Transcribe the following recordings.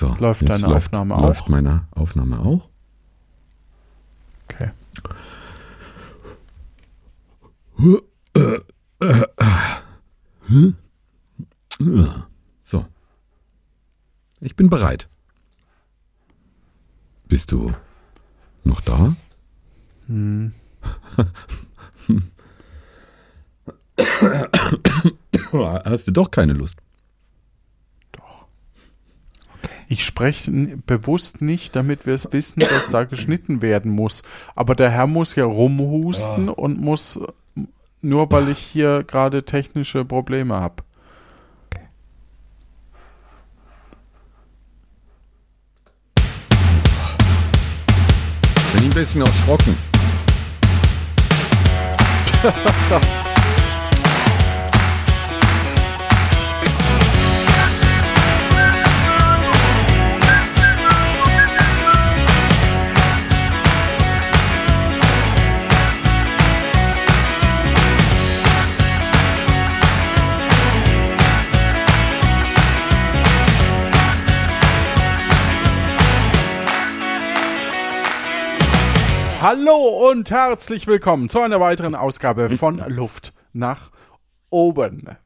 So, Läuft deine Aufnahme auch? Läuft meine Aufnahme auch? Okay. So. Ich bin bereit. Bist du noch da? Hm. Hast du doch keine Lust? Ich spreche bewusst nicht, damit wir es wissen, dass da geschnitten werden muss. Aber der Herr muss ja rumhusten und muss, nur weil ich hier gerade technische Probleme habe. Bin ein bisschen erschrocken. Hallo und herzlich willkommen zu einer weiteren Ausgabe von Luft nach oben.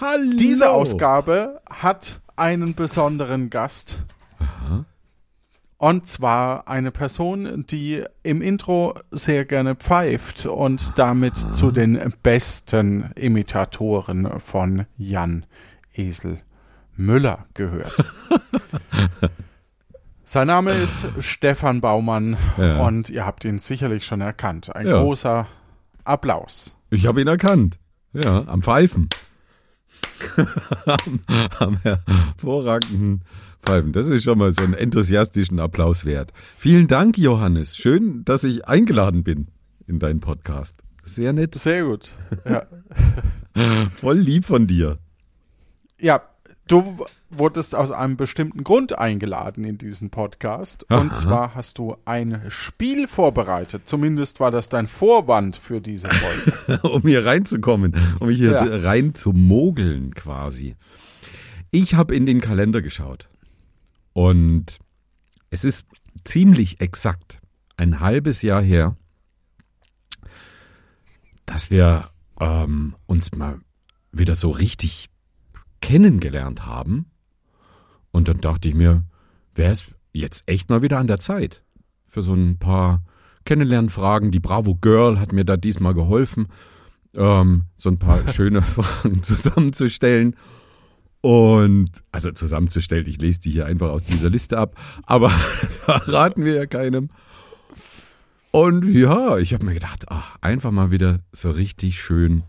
Hallo. Diese Ausgabe hat einen besonderen Gast. Und zwar eine Person, die im Intro sehr gerne pfeift und damit zu den besten Imitatoren von Jan Esel Müller gehört. Sein Name ist Stefan Baumann Ja. und ihr habt ihn sicherlich schon erkannt. Ein Ja. großer Applaus. Ich habe ihn erkannt. Ja, am Pfeifen. am, am hervorragenden Pfeifen. Das ist schon mal so einen enthusiastischen Applaus wert. Vielen Dank, Johannes. Schön, dass ich eingeladen bin in deinen Podcast. Sehr nett. Sehr gut. Ja. Voll lieb von dir. Ja, du wurdest aus einem bestimmten Grund eingeladen in diesen Podcast. Und Aha. zwar hast du ein Spiel vorbereitet. Zumindest war das dein Vorwand für diese Folge. um hier reinzukommen, um hier Ja. zu- rein zu mogeln quasi. Ich habe in den Kalender geschaut und es ist ziemlich exakt ein halbes Jahr her, dass wir ähm, uns mal wieder so richtig kennengelernt haben. Und dann dachte ich mir, wäre es jetzt echt mal wieder an der Zeit für so ein paar Kennenlernfragen. Die Bravo Girl hat mir da diesmal geholfen, ähm, so ein paar schöne Fragen zusammenzustellen. Und, also zusammenzustellen, ich lese die hier einfach aus dieser Liste ab, aber das verraten wir ja keinem. Und ja, ich habe mir gedacht, ach, einfach mal wieder so richtig schön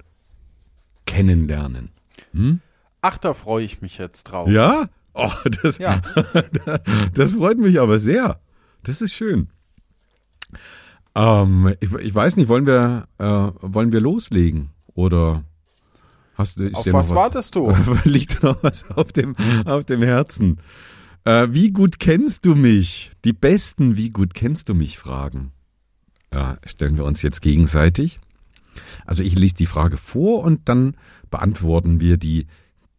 kennenlernen. Hm? Ach, da freue ich mich jetzt drauf. Ja? Oh, das, Ja. das freut mich aber sehr. Das ist schön. Ähm, ich, ich weiß nicht, wollen wir, äh, wollen wir loslegen? Oder hast du, Auf was noch wartest du? Liegt noch was auf dem, auf dem Herzen? Äh, wie gut kennst du mich? Die besten, wie gut kennst du mich Fragen. Ja, stellen wir uns jetzt gegenseitig. Also ich lese die Frage vor und dann beantworten wir die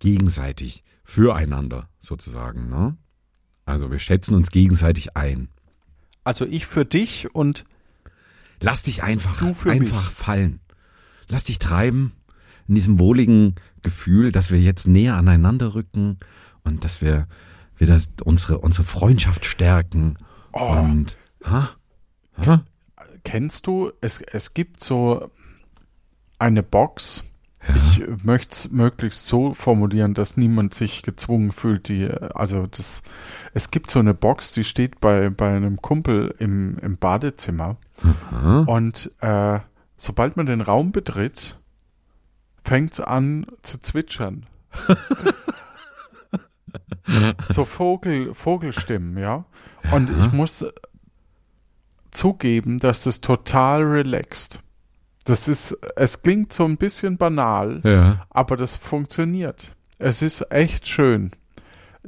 gegenseitig füreinander sozusagen. Ne? Also wir schätzen uns gegenseitig ein. Also ich für dich und Lass dich einfach, Du für einfach mich. fallen. Lass dich treiben in diesem wohligen Gefühl, dass wir jetzt näher aneinander rücken und dass wir wieder unsere, unsere Freundschaft stärken. Oh. Und, ha? Ha? kennst du, es, es gibt so eine Box. Ich möchte es möglichst so formulieren, dass niemand sich gezwungen fühlt, die, also das, es gibt so eine Box, die steht bei, bei einem Kumpel im, im Badezimmer Aha. und äh, sobald man den Raum betritt, fängt es an zu zwitschern. so Vogel, Vogelstimmen, ja. Und ich muss zugeben, dass es total relaxt. Das ist, es klingt so ein bisschen banal, Ja. aber das funktioniert. Es ist echt schön.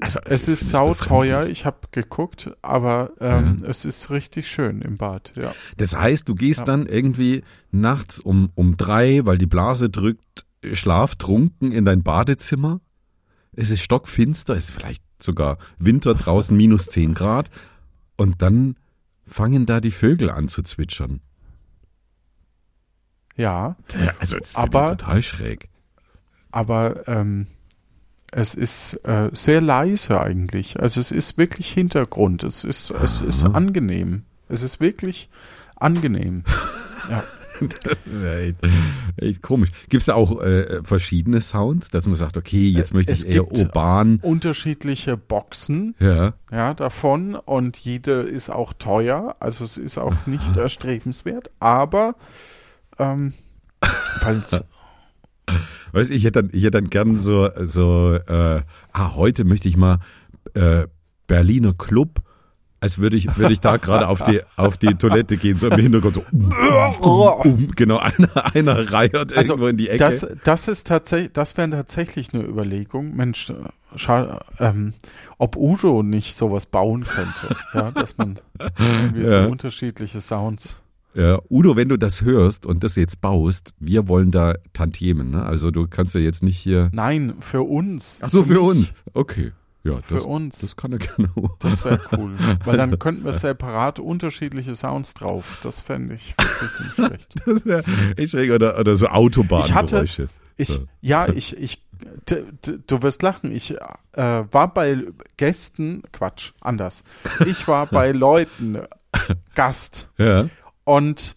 Also, Es ist sauteuer, ich habe geguckt, aber ähm, es ist richtig schön im Bad, ja. Das heißt, du gehst Ja. dann irgendwie nachts um, um drei, weil die Blase drückt, schlaftrunken in dein Badezimmer. Es ist stockfinster, es ist vielleicht sogar Winter draußen minus 10 Grad und dann fangen da die Vögel an zu zwitschern. Ja, also das finde ich Aber- total schräg. aber ähm, es ist äh, sehr leise eigentlich. Also es ist wirklich Hintergrund. Es ist, es ist angenehm. Es ist wirklich angenehm. Ja. Das ist ja echt, echt komisch. Gibt es da auch äh, verschiedene Sounds, dass man sagt, okay, jetzt möchte es ich eher gibt- urban. Unterschiedliche Boxen Ja, ja, davon und jede ist auch teuer. Also es ist auch nicht erstrebenswert. Aber ähm, falls weißt du, ich hätte dann, ich hätte dann gern so, so, äh, ah, heute möchte ich mal äh, Berliner Club, als würde ich, würde ich da gerade auf die, auf die Toilette gehen, so im Hintergrund so, um, um, um, genau, einer, einer reiert Also, irgendwo in die Ecke. Das, das ist tatsächlich, das wäre tatsächlich eine Überlegung. Mensch, äh, schau, ähm, ob Udo nicht sowas bauen könnte, ja, dass man irgendwie Ja. so unterschiedliche Sounds. Ja, Udo, wenn du das hörst und das jetzt baust, wir wollen da Tantiemen, ne? Also du kannst ja jetzt nicht hier. Nein, für uns. Ach so, für mich, uns. Okay. Ja, Für das, uns. das kann er gerne. Das wäre cool. Weil dann könnten wir separat unterschiedliche Sounds drauf. Das fände ich wirklich nicht schlecht. Das wäre echt schräg. Oder, oder so Autobahngeräusche. Ich, So. ja, ich, ich, du wirst lachen. Ich äh, war bei Gästen, Quatsch, anders. Ich war bei Leuten äh, Gast Ja. Und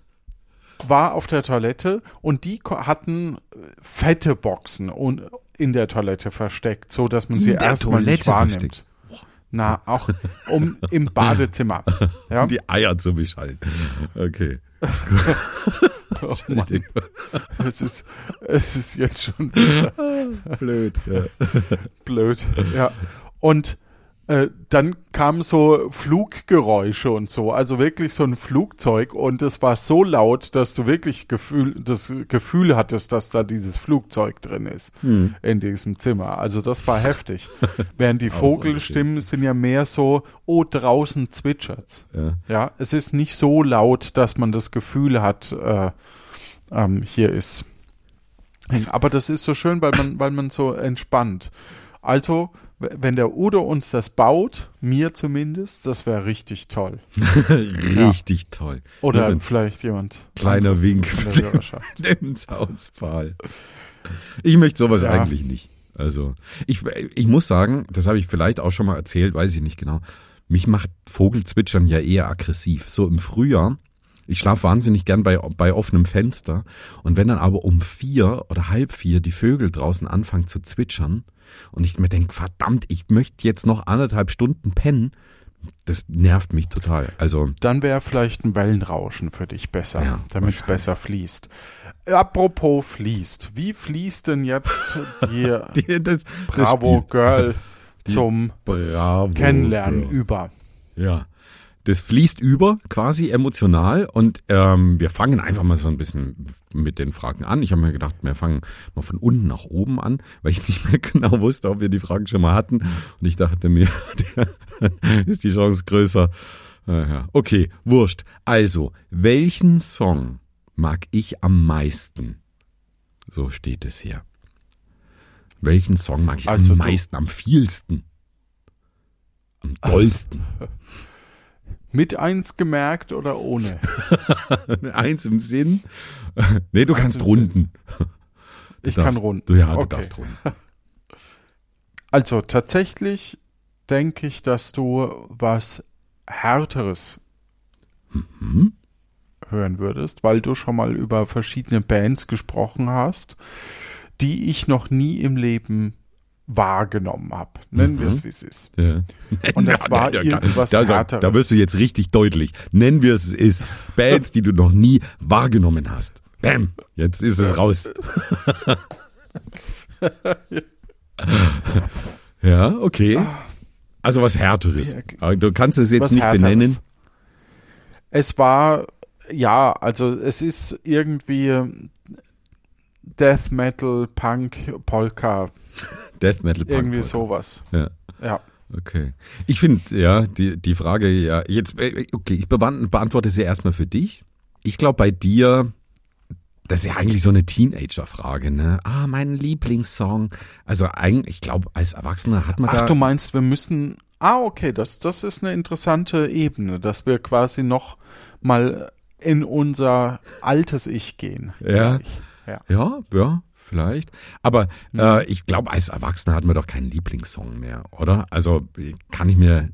war auf der Toilette und die hatten fette Boxen und in der Toilette versteckt, so dass man In sie erstmal nicht wahrnimmt. versteckt? Na, auch um im Badezimmer. Ja, Um die Eier zu beschallen. Okay. oh Mann, es ist, es ist jetzt schon Blöd. Ja. blöd. Ja. Und äh, dann kamen so Fluggeräusche und so, also wirklich so ein Flugzeug und es war so laut, dass du wirklich Gefühl, das Gefühl hattest, dass da dieses Flugzeug drin ist in diesem Zimmer. Also das war heftig. Während die Vogelstimmen sind ja mehr so, oh, draußen zwitschert's. Ja. Ja, es ist nicht so laut, dass man das Gefühl hat, äh, ähm, hier ist. Aber das ist so schön, weil man, weil man so entspannt. Also, wenn der Udo uns das baut, mir zumindest, das wäre richtig toll. Richtig toll. Oder ein vielleicht jemand. kleiner Wink den Soundspal. Ich möchte sowas Ja. eigentlich nicht. Also, ich, ich muss sagen, das habe ich vielleicht auch schon mal erzählt, weiß ich nicht genau. Mich macht Vogelzwitschern ja eher aggressiv. So im Frühjahr, ich schlafe wahnsinnig gern bei, bei offenem Fenster. Und wenn dann aber um vier oder halb vier die Vögel draußen anfangen zu zwitschern und ich mir denke, verdammt, ich möchte jetzt noch anderthalb Stunden pennen, das nervt mich total. Also, Dann wäre vielleicht ein Wellenrauschen für dich besser, Ja, damit es besser fließt. Apropos fließt. Wie fließt denn jetzt die die, das, Bravo das Girl zum Spiel. Bravo. Kennenlernen Girl. über? Ja. Das fließt über, quasi emotional. Und ähm, wir fangen einfach mal so ein bisschen mit den Fragen an. Ich habe mir gedacht, wir fangen mal von unten nach oben an, weil ich nicht mehr genau wusste, ob wir die Fragen schon mal hatten. Und ich dachte mir, ist die Chance größer. Äh. Okay, wurscht. Also, welchen Song mag ich am meisten? So steht es hier. Welchen Song mag ich Also am meisten, am vielsten? Am dollsten? Mit eins gemerkt oder ohne? Eins im Sinn. Nee, du Eins kannst runden. Ich Du kann darfst- runden. Du, ja, du Okay. darfst runden. Also tatsächlich denke ich, dass du was Härteres Hm? hören würdest, weil du schon mal über verschiedene Bands gesprochen hast, die ich noch nie im Leben wahrgenommen habe. Nennen Mhm. wir es, wie es ist. Ja. Und das war irgendwas da, da, Härteres. da wirst du jetzt richtig deutlich. Nennen wir es, es ist Bands, die du noch nie wahrgenommen hast. Bam, jetzt ist es raus. ja, okay. Also was Härteres. Du kannst es jetzt Was nicht Härteres. benennen. Es war, ja, also es ist irgendwie Death Metal, Punk, Polka, Death Metal Punk. irgendwie sowas. Ja. Ja. Okay. Ich finde, ja, die, die Frage, ja, jetzt, äh, okay, ich beant- beantworte sie erstmal für dich. Ich glaube, bei dir das ist ja eigentlich so eine Teenager-Frage, ne? Ah, mein Lieblingssong. Also eigentlich, ich glaube, als Erwachsener hat man Ach, da. du meinst, wir müssen. Ah, okay, das, das ist eine interessante Ebene, dass wir quasi noch mal in unser altes Ich gehen. Ja. ja. Ja, ja, vielleicht. Aber Mhm. äh, ich glaube, als Erwachsener hat man doch keinen Lieblingssong mehr, oder? Also kann ich mir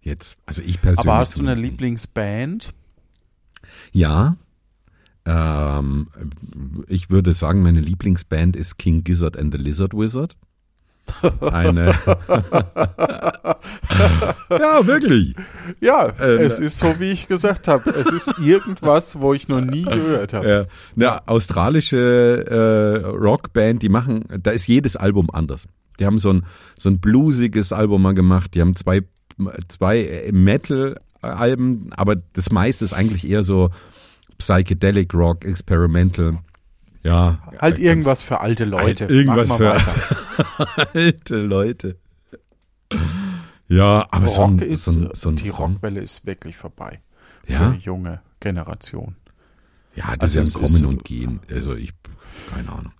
jetzt, also ich persönlich. Aber hast du eine nicht. Lieblingsband? Ja. Ähm, ich würde sagen, meine Lieblingsband ist King Gizzard and the Lizard Wizard. Eine. ja, wirklich. Ja, Ähm, es ist so, wie ich gesagt habe. Es ist irgendwas, wo ich noch nie gehört habe. Äh, eine australische äh, Rockband, die machen, da ist jedes Album anders. Die haben so ein, so ein bluesiges Album mal gemacht, die haben zwei, zwei Metal-Alben, aber das meiste ist eigentlich eher so Psychedelic Rock, Experimental. Ja. Halt ganz irgendwas für alte Leute. Halt irgendwas Mach mal für-. alte Leute. Ja, aber so ein, ist, so ein, so ein die Song. Rockwelle ist wirklich vorbei. Ja? Für die junge Generation. Ja, das Also ja ein Kommen ist- und Gehen. Also ich, keine Ahnung.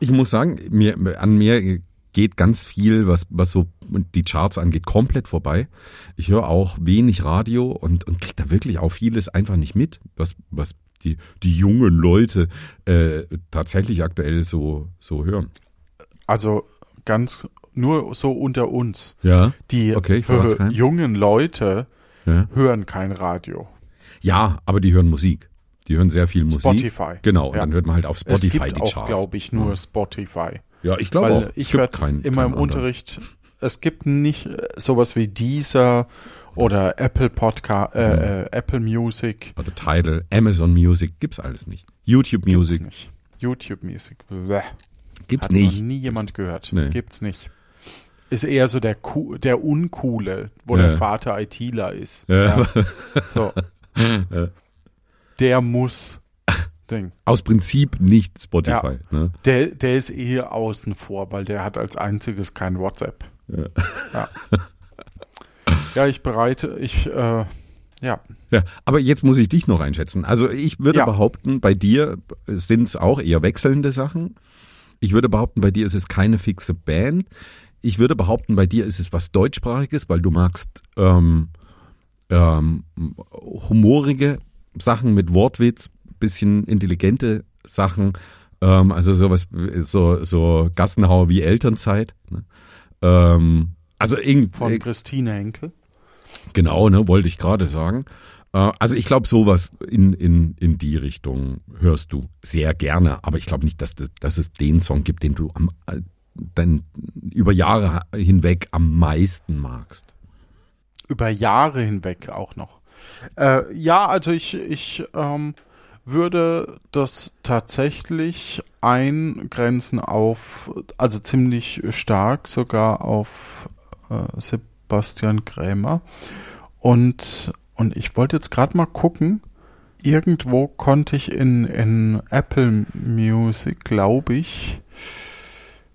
Ich muss sagen, mir, an mir geht ganz viel, was, was so die Charts angeht, komplett vorbei. Ich höre auch wenig Radio und, und krieg da wirklich auch vieles einfach nicht mit, was, was die, die jungen Leute äh, tatsächlich aktuell so, so hören. Also ganz nur so unter uns. Ja. Die Okay, hö- jungen Leute Ja. hören kein Radio. ja, aber die hören Musik. Die hören sehr viel Musik. Spotify. Genau, Ja. dann hört man halt auf Es Spotify gibt die auch, Charts. glaube ich, nur Spotify. ja, ich glaube auch. Es ich keinen- in meinem anderen. Unterricht, es gibt nicht äh, sowas wie Deezer oder Apple Podcast, Mhm. äh, äh, Apple Music. Oder Tidal, Amazon Music, gibt's alles nicht. YouTube Gibt's Music nicht. YouTube Music. Bleh. Gibt's Hat nicht. noch nie jemand gehört. Nee. Gibt's nicht. Ist eher so der, Cool- der Uncoole, wo Ja. der Vater ITler ist. Ja. So. Der muss. Ding. Aus Prinzip nicht Spotify. Ne? Der, der ist eher außen vor, weil der hat als einziges kein WhatsApp. Ja. Ja, ja ich bereite, ich, äh, ja. Ja, aber jetzt muss ich dich noch einschätzen. Also ich würde Ja. behaupten, bei dir sind es auch eher wechselnde Sachen. Ich würde behaupten, bei dir ist es keine fixe Band. Ich würde behaupten, bei dir ist es was deutschsprachiges, weil du magst ähm, ähm, humorige Sachen mit Wortwitz, bisschen intelligente Sachen, ähm, also sowas, so, so Gassenhauer wie Elternzeit. Ne? Ähm, also irgend, Von Christine Henkel. Genau, ne, wollte ich gerade sagen. Äh, Also ich glaube, sowas in, in, in die Richtung hörst du sehr gerne, aber ich glaube nicht, dass, dass es den Song gibt, den du am, äh, dann über Jahre hinweg am meisten magst. Über Jahre hinweg auch noch. Äh, ja, also ich, ich ähm, würde das tatsächlich eingrenzen auf, also ziemlich stark sogar auf äh, Sebastian Krämer. Und, und ich wollte jetzt gerade mal gucken, irgendwo konnte ich in, in Apple Music, glaube ich,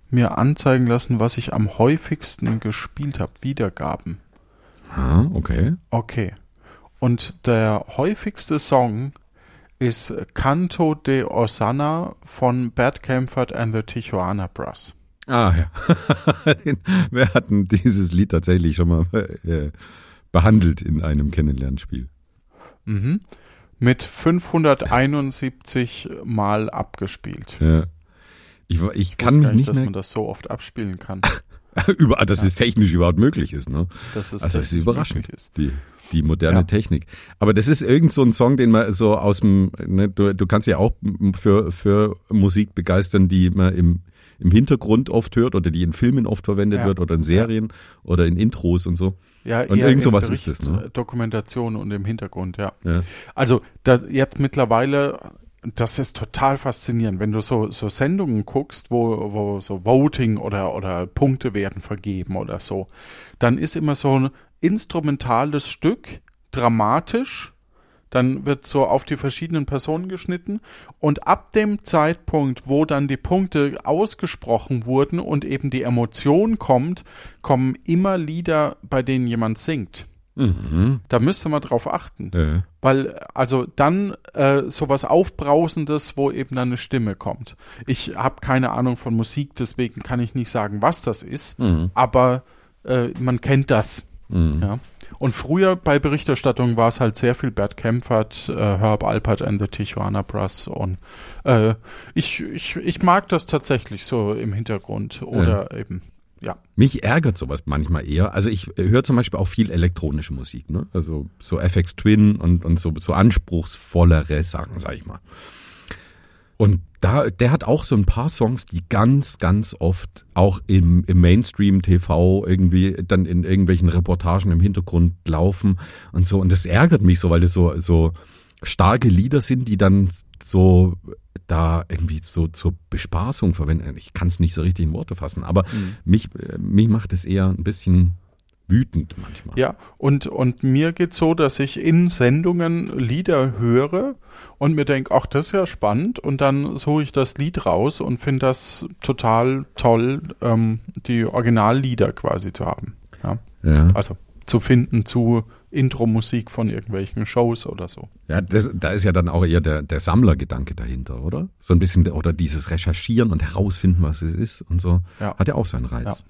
mir anzeigen lassen, was ich am häufigsten gespielt habe. Wiedergaben. Ah, okay. Okay. Und der häufigste Song ist Canto de Osana von Bad Camford and the Tijuana Brass. Ah ja. Wir hatten dieses Lied tatsächlich schon mal äh, behandelt in einem Kennenlernspiel. Mhm. Mit 571 Mal abgespielt. Ja. Ich, ich, Ich kann nicht, nicht dass man das so oft abspielen kann. über, dass es technisch überhaupt möglich ist, ne? Dass es Also das ist überraschend, ist. die, die moderne Ja. Technik. Aber das ist irgend so ein Song, den man so aus dem, ne, du, du kannst ja auch für, für Musik begeistern, die man im, im Hintergrund oft hört oder die in Filmen oft verwendet Ja. wird oder in Serien oder in Intros und so. Ja, Und irgend sowas Bericht, ist das, ne? äh, Dokumentation und im Hintergrund, ja. Ja. Also das jetzt mittlerweile, das ist total faszinierend, wenn du so, so Sendungen guckst, wo, wo so Voting oder, oder Punkte werden vergeben oder so, dann ist immer so ein instrumentales Stück, dramatisch, dann wird so auf die verschiedenen Personen geschnitten und ab dem Zeitpunkt, wo dann die Punkte ausgesprochen wurden und eben die Emotion kommt, kommen immer Lieder, bei denen jemand singt. Mhm. Da müsste man drauf achten. Ja. Weil, also dann äh, sowas Aufbrausendes, wo eben dann eine Stimme kommt. Ich habe keine Ahnung von Musik, deswegen kann ich nicht sagen, was das ist, Mhm. aber äh, man kennt das. Mhm. Ja. Und früher bei Berichterstattung war es halt sehr viel Bert Kempfert, äh, Herb Alpert and the Tijuana Brass und äh, ich, ich, ich mag das tatsächlich so im Hintergrund oder eben, ja. Mich ärgert sowas manchmal eher. Also ich höre zum Beispiel auch viel elektronische Musik, ne? Also so FX Twin und, und so, so anspruchsvollere Sachen, sag ich mal. Und da, der hat auch so ein paar Songs, die ganz, ganz oft auch im, im Mainstream-TV irgendwie dann in irgendwelchen Reportagen im Hintergrund laufen und so. Und das ärgert mich so, weil das so, so starke Lieder sind, die dann so da irgendwie so zur Bespaßung verwenden. Ich kann es nicht so richtig in Worte fassen, aber mich, äh, mich macht es eher ein bisschen wütend manchmal. Ja, und, und mir geht's so, dass ich in Sendungen Lieder höre und mir denke, ach, das ist ja spannend und dann suche ich das Lied raus und finde das total toll, ähm, die Originallieder quasi zu haben. Ja. Ja. Also zu finden zu Intro-Musik von irgendwelchen Shows oder so. Ja, das, da ist ja dann auch eher der, der Sammlergedanke dahinter, oder? So ein bisschen, oder dieses Recherchieren und herausfinden, was es ist und so. Ja. Hat ja auch seinen Reiz. Ja.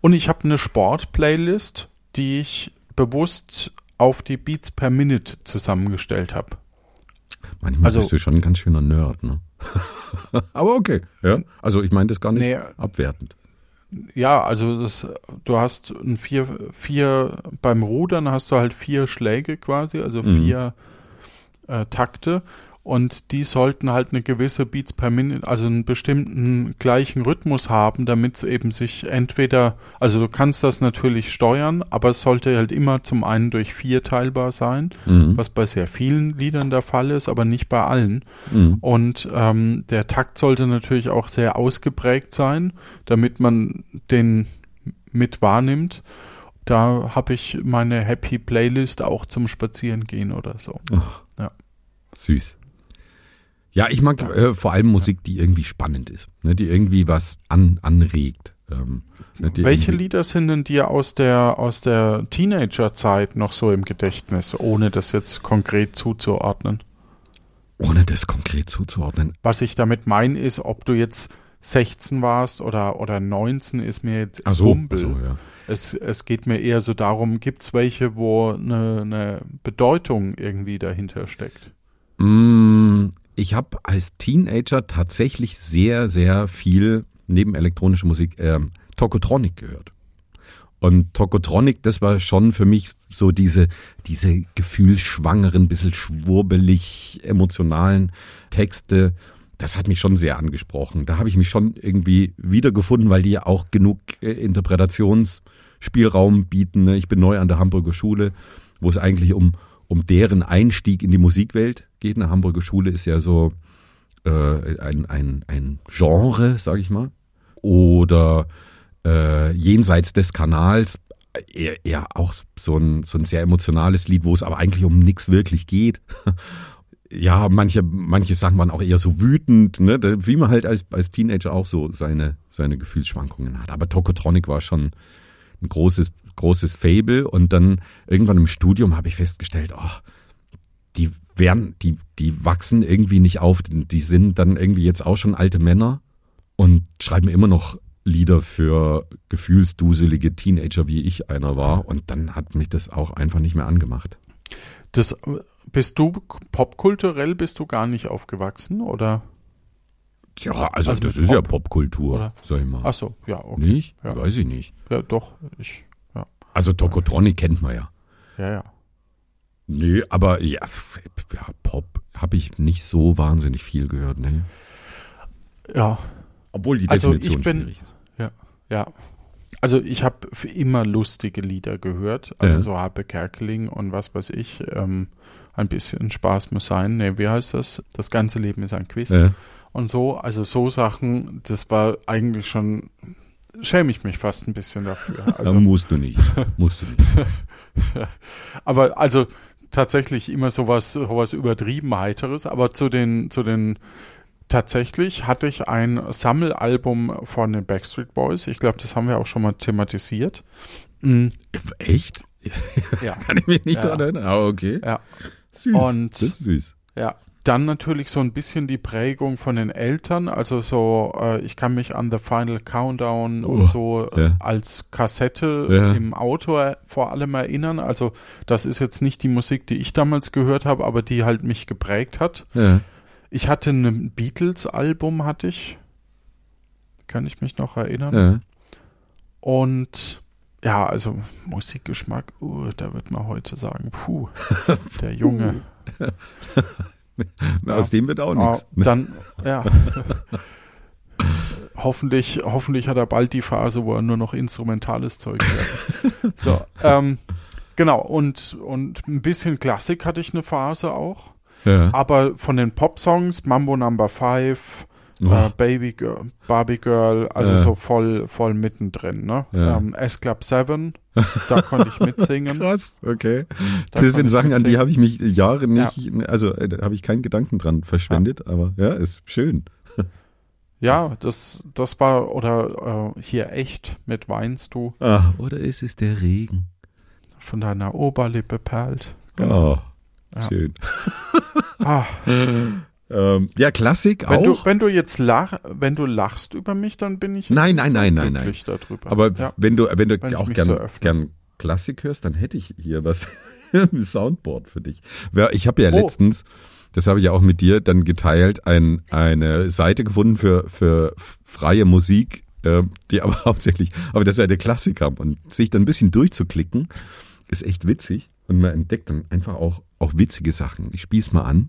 Und ich habe eine Sport-Playlist, die ich bewusst auf die Beats per Minute zusammengestellt habe. Manchmal Also- bist du schon ein ganz schöner Nerd, ne? Aber okay, ja. Also ich meine das gar nicht Nee. abwertend. Ja, also das, du hast ein vier, vier, beim Rudern hast du halt vier Schläge quasi, also Mhm. vier äh, Takte und die sollten halt eine gewisse Beats per Minute, also einen bestimmten gleichen Rhythmus haben, damit es eben sich entweder, also du kannst das natürlich steuern, aber es sollte halt immer zum einen durch vier teilbar sein, Mhm. was bei sehr vielen Liedern der Fall ist, aber nicht bei allen. Mhm. Und ähm, der Takt sollte natürlich auch sehr ausgeprägt sein, damit man den mit wahrnimmt. Da habe ich meine Happy Playlist auch zum Spazierengehen oder so. Süß. Ja, ich mag äh, vor allem Musik, die irgendwie spannend ist, ne, die irgendwie was an, anregt. Ähm, ne, Welche Lieder sind denn dir aus der aus der Teenagerzeit noch so im Gedächtnis, ohne das jetzt konkret zuzuordnen? Ohne das konkret zuzuordnen. Was ich damit meine, ist, ob du jetzt 16 warst oder, oder 19, ist mir jetzt Ach so, so ja. Es, es geht mir eher so darum, gibt es welche, wo eine, eine Bedeutung irgendwie dahinter steckt? Ich habe als Teenager tatsächlich sehr, sehr viel neben elektronischer Musik ähm, Tokotronic gehört. Und Tokotronic, das war schon für mich so diese, diese gefühlsschwangeren, bisschen schwurbelig emotionalen Texte. Das hat mich schon sehr angesprochen. Da habe ich mich schon irgendwie wiedergefunden, weil die ja auch genug äh, Interpretationsspielraum bieten. Ne? Ich bin neu an der Hamburger Schule, wo es eigentlich um, um deren Einstieg in die Musikwelt geht. Eine Hamburger Schule ist ja so äh, ein, ein, ein Genre, sag ich mal. Oder äh, jenseits des Kanals eher, eher auch so ein, so ein sehr emotionales Lied, wo es aber eigentlich um nichts wirklich geht. ja, manche, manche Sachen waren auch eher so wütend, ne? wie man halt als, als Teenager auch so seine, seine Gefühlsschwankungen hat. Aber Tokotronic war schon ein großes, großes Fable und dann irgendwann im Studium habe ich festgestellt, oh, die werden, die, die wachsen irgendwie nicht auf, die sind dann irgendwie jetzt auch schon alte Männer und schreiben immer noch Lieder für gefühlsduselige Teenager, wie ich einer war. Und dann hat mich das auch einfach nicht mehr angemacht. Das, bist du popkulturell bist du gar nicht aufgewachsen oder? Ja, also, Also das ist ja Pop, Popkultur, oder? sag ich mal. Ach so, ja, okay. nicht? Ja. Weiß ich nicht. Ja, doch, ich, ja, Also Tokotronic kennt man ja. ja, ja. Nee, aber ja, ja Pop habe ich nicht so wahnsinnig viel gehört, ne. Ja, Obwohl die Also Definition ich bin- schwierig ist. ja. Also ich habe für immer lustige Lieder gehört, also Ja. so Harpe Kerkeling und was weiß ich. Ähm, ein bisschen Spaß muss sein. Nee, wie heißt das? Das ganze Leben ist ein Quiz. Ja. und so. Also so Sachen, das war eigentlich schon, schäme ich mich fast ein bisschen dafür. Also, musst du nicht. musst du nicht. aber also tatsächlich immer sowas, sowas übertrieben heiteres. Aber zu den, zu den tatsächlich hatte ich ein Sammelalbum von den Backstreet Boys. Ich glaube, das haben wir auch schon mal thematisiert. Mm, Echt? Ja. Kann ich mich nicht Ja. dran erinnern. Aber okay. Ja. Süß. Und- das ist süß. Ja, dann natürlich so ein bisschen die Prägung von den Eltern. Also so, äh, ich kann mich an The Final Countdown Oh, und so äh, ja. als Kassette Ja. im Auto äh, vor allem erinnern. Also das ist jetzt nicht die Musik, die ich damals gehört habe, aber die halt mich geprägt hat. Ja. Ich hatte ein Beatles-Album, hatte ich. Kann ich mich noch erinnern. Und ja, also Musikgeschmack, uh, da wird man heute sagen, puh, der Junge. Na, Aus dem wird auch nichts. dann, ja. hoffentlich, hoffentlich hat er bald die Phase, wo er nur noch instrumentales Zeug hört. so, ähm, genau, und, und ein bisschen Klassik hatte ich eine Phase auch. Ja. Aber von den Pop-Songs, Mambo Number 5, Oh. äh, Baby Girl, Barbie Girl, also Ja. so voll, voll mittendrin, ne? Ja. Ähm, S-Club 7, da konnte ich mitsingen. Krass, okay. Da das sind Sachen, an die mitsingen. habe ich mich Jahre nicht, also äh, da habe ich keinen Gedanken dran verschwendet, aber ja, ist schön. Ja, das, das war, oder äh, hier echt mit Weinst du Ah, oder ist es der Regen? von deiner Oberlippe perlt. Oh, Ja. schön. Ah, Ähm, ja, Klassik wenn, auch. du, wenn du jetzt lach, wenn du lachst über mich, dann bin ich Nein, nein, nein, nein, glücklich darüber. aber ja. wenn du, wenn du Wenn auch gern, so gern Klassik hörst, dann hätte ich hier was, ein Soundboard für dich. Ich habe ja Oh. letztens, das habe ich ja auch mit dir dann geteilt, ein, eine Seite gefunden für, für freie Musik, äh, die aber hauptsächlich, aber das ist ja der Klassiker. Und sich dann ein bisschen durchzuklicken, ist echt witzig. Und man entdeckt dann einfach auch, auch witzige Sachen. Ich spiel's mal an.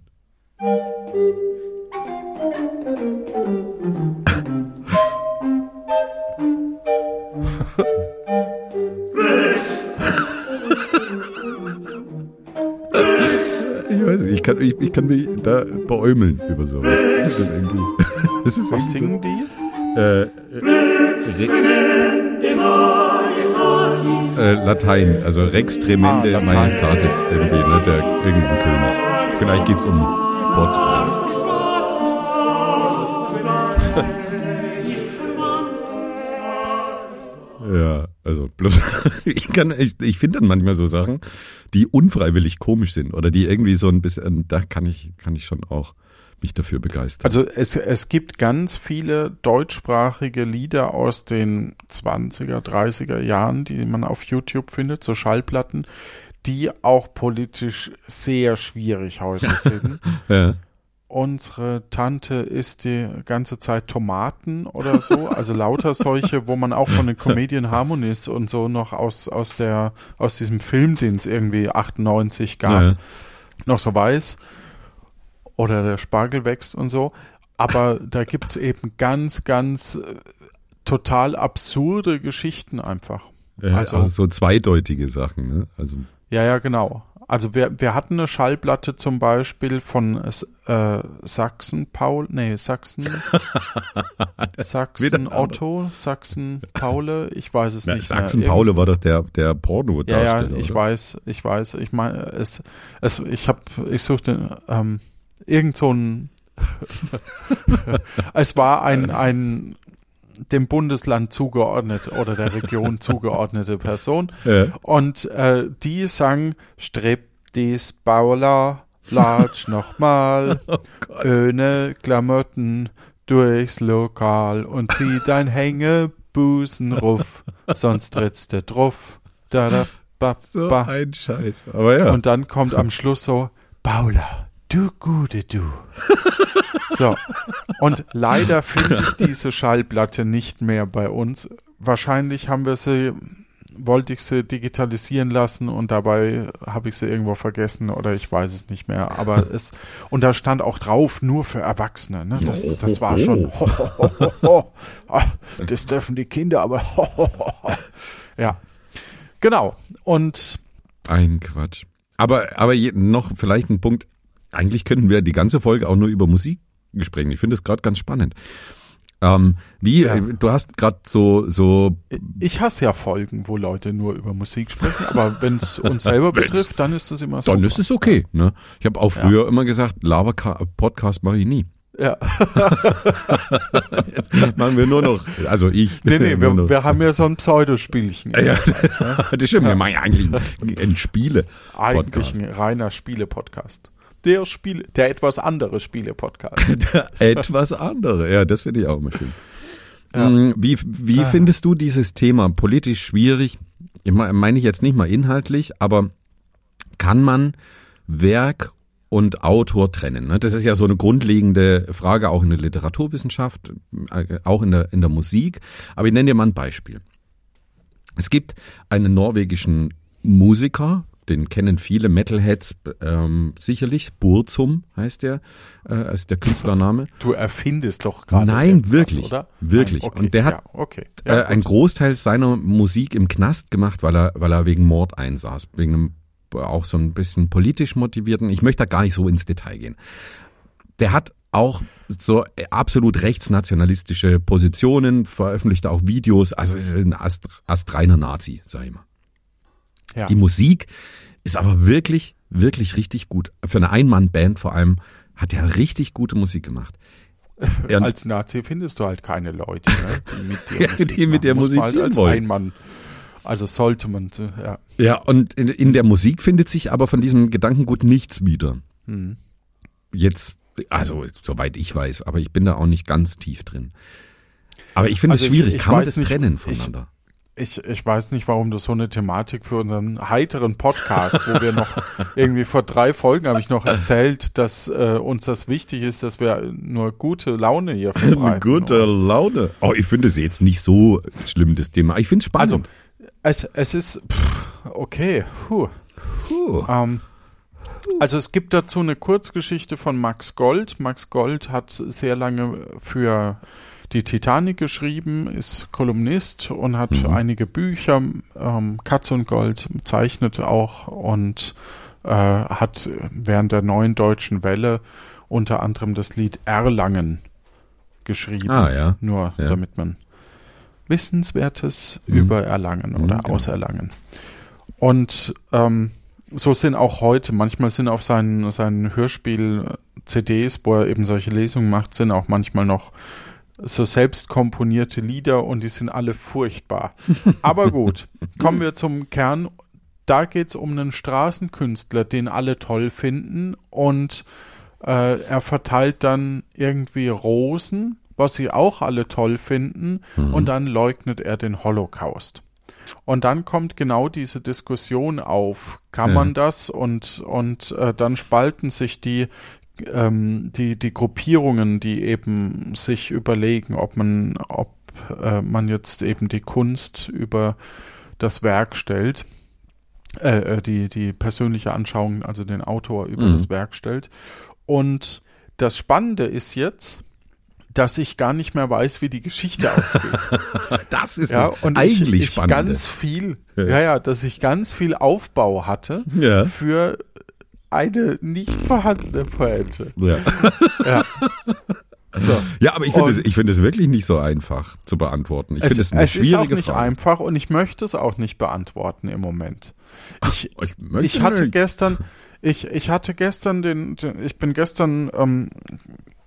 Ich weiß nicht, ich kann, ich, ich kann mich da beäumeln über sowas. Das ist irgendwie, das ist Was singen die? äh, äh, Latein, also Rex Tremende Ah, Latein. Majestatis irgendwie, ne, der irgendein König. Vielleicht geht's um Gott. Ja, also bloß, ich kann, ich, ich finde dann manchmal so Sachen, die unfreiwillig komisch sind oder die irgendwie so ein bisschen, da kann ich, kann ich schon auch mich dafür begeistern. Also es, es gibt ganz viele deutschsprachige Lieder aus den 20er, 30er Jahren, die man auf YouTube findet, so Schallplatten, die auch politisch sehr schwierig heute sind. ja. Unsere Tante isst die ganze Zeit Tomaten oder so, also lauter solche, wo man auch von den Comedian Harmonies und so noch aus, aus der, aus diesem Film, den es irgendwie 98 gab, Ja. noch so weiß. Oder der Spargel wächst und so. Aber da gibt's eben ganz, ganz äh, total absurde Geschichten einfach. Also- also so zweideutige Sachen, ne? Also Ja, ja, genau. Also wir, wir hatten eine Schallplatte zum Beispiel von äh, Sachsen Paul, nee, Sachsen, Sachsen Otto, Sachsen Paule, ich weiß es na, nicht Sachsen mehr. Paule war doch der der Porno Ja, ja, ich oder? weiß, ich weiß. Ich meine, es, es, ich habe, ich suchte ähm, irgend so ein. es war ein ein dem Bundesland zugeordnet oder der Region zugeordnete Person Ja. und äh, die sang Striptease Paula Latsch nochmal Oh ohne Klamotten durchs Lokal und zieh dein Hängebusen ruf, sonst trittst du drauf. Da, da, ba, So ba. ein Scheiß. Aber ja. Und dann kommt am Schluss so, Paula, du gute du. So. Und leider finde ich diese Schallplatte nicht mehr bei uns. Wahrscheinlich haben wir sie, wollte ich sie digitalisieren lassen und dabei habe ich sie irgendwo vergessen oder ich weiß es nicht mehr. Aber es, und da stand auch drauf, nur für Erwachsene. Ne? Das, das war schon, ho, ho, ho, ho, ho. Ah, das dürfen die Kinder, aber ja. Genau. Und Ein Quatsch. Aber, aber je, noch vielleicht ein Punkt. Eigentlich könnten wir die ganze Folge auch nur über Musik sprechen. Ich finde es gerade ganz spannend. Ähm, wie, Ja. äh, du hast gerade so, so, Ich hasse ja Folgen, wo Leute nur über Musik sprechen, aber wenn es uns selber betrifft, dann ist das immer so. dann ist es okay. Ne? Ich habe auch früher immer gesagt, Laber-Podcast mache ich nie. Ja. Machen wir nur noch, also ich. Nee, nee, wir, wir haben ja so ein Pseudospielchen. ja, das stimmt, wir machen ja eigentlich ein, ein Spiele. Eigentlich ein reiner Spiele-Podcast. Der Spiele, der etwas andere Spiele-Podcast. Etwas andere, ja, das finde ich auch immer schön. Ja. Mm, Wie, wie Ah. findest du dieses Thema politisch schwierig? Ich me- meine ich jetzt nicht mal inhaltlich, aber kann man Werk und Autor trennen? ne? Das ist ja so eine grundlegende Frage auch in der Literaturwissenschaft, äh, auch in der, in der Musik. Aber ich nenne dir mal ein Beispiel. Es gibt einen norwegischen Musiker, den kennen viele Metalheads ähm, sicherlich. Burzum heißt der, äh, ist der Künstlername. Du erfindest doch gerade. Nein, wirklich, Oder? wirklich. Nein, okay, Und der hat, ja, okay. Ja, äh, ein gut. Großteil seiner Musik im Knast gemacht, weil er, weil er wegen Mord einsaß, wegen einem äh, auch so ein bisschen politisch motivierten. Ich möchte da gar nicht so ins Detail gehen. Der hat auch so absolut rechtsnationalistische Positionen, veröffentlicht auch Videos, also ist ein ast, astreiner Nazi, sag ich mal. Ja. Die Musik ist aber wirklich, wirklich richtig gut. Für eine Einmann-Band vor allem hat er richtig gute Musik gemacht. Und- Als Nazi findest du halt keine Leute, ne, die mit dir Ja, Musik die mit. Muss man halt als wollen. Einmann. Also sollte man, ja. Ja, und in, in der Musik findet sich aber von diesem Gedankengut nichts wieder. Hm. Jetzt, also soweit ich weiß, aber ich bin da auch nicht ganz tief drin. Aber ich finde Also es ich- schwierig. ich Kann man das nicht, trennen ich- voneinander? Ich, ich weiß nicht, warum das so eine Thematik für unseren heiteren Podcast, wo wir noch irgendwie vor drei Folgen habe ich noch erzählt, dass äh, uns das wichtig ist, dass wir nur gute Laune hier verbreiten. Gute Laune. Oh, ich finde es jetzt nicht so schlimm, das Thema. Ich finde es Also, spannend. es, es ist, pff, okay, puh. Puh. Ähm, also es gibt dazu eine Kurzgeschichte von Max Gold. Max Gold hat sehr lange für die Titanic geschrieben, ist Kolumnist und hat Mhm. einige Bücher, ähm, Katz und Gold, zeichnet auch und äh, hat während der neuen deutschen Welle unter anderem das Lied Erlangen geschrieben. Ah, ja. Nur Ja. damit man Wissenswertes Mhm. über Erlangen oder Mhm, genau. aus Erlangen. Und ähm, so sind auch heute, manchmal sind auf seinen, seinen Hörspiel-CDs, wo er eben solche Lesungen macht, sind auch manchmal noch so selbst komponierte Lieder und die sind alle furchtbar. Aber gut, kommen wir zum Kern. Da geht es um einen Straßenkünstler, den alle toll finden und äh, er verteilt dann irgendwie Rosen, was sie auch alle toll finden und dann leugnet er den Holocaust. Und dann kommt genau diese Diskussion auf. Kann man das? Und, und äh, dann spalten sich die, ähm, die, die Gruppierungen, die eben sich überlegen, ob man, ob äh, man jetzt eben die Kunst über das Werk stellt, äh, äh, die, die persönliche Anschauung, also den Autor über Mhm. das Werk stellt. Und das Spannende ist jetzt, dass ich gar nicht mehr weiß, wie die Geschichte ausgeht. Das ist Ja, das und eigentlich ich, ich Spannende. ganz viel, ja, ja, dass ich ganz viel Aufbau hatte ja. für eine nicht vorhandene Pointe. Ja. Ja. So. ja, aber ich finde es ich finde es wirklich nicht so einfach zu beantworten. Ich Es, finde es eine es ist schwierige auch nicht Frage. einfach und ich möchte es auch nicht beantworten im Moment. Ich, Ich, möchte ich hatte nicht. gestern, ich, ich hatte gestern den, den ich bin gestern, ähm,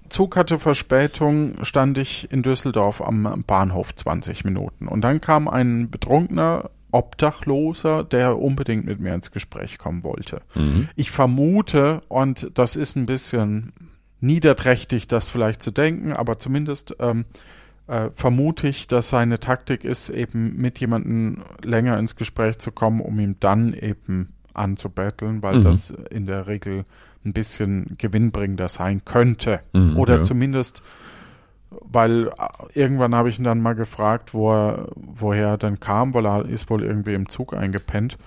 Zug hatte Verspätung, stand ich in Düsseldorf am Bahnhof 20 Minuten. Und dann kam ein betrunkener Obdachloser, der unbedingt mit mir ins Gespräch kommen wollte. Mhm. Ich vermute, und das ist ein bisschen niederträchtig, das vielleicht zu denken, aber zumindest ähm, äh, vermute ich, dass seine Taktik ist, eben mit jemandem länger ins Gespräch zu kommen, um ihm dann eben anzubetteln, weil Mhm. das in der Regel ein bisschen gewinnbringender sein könnte. Mhm, Oder ja. zumindest, weil äh, irgendwann habe ich ihn dann mal gefragt, wo er, woher er dann kam, weil er ist wohl irgendwie im Zug eingepennt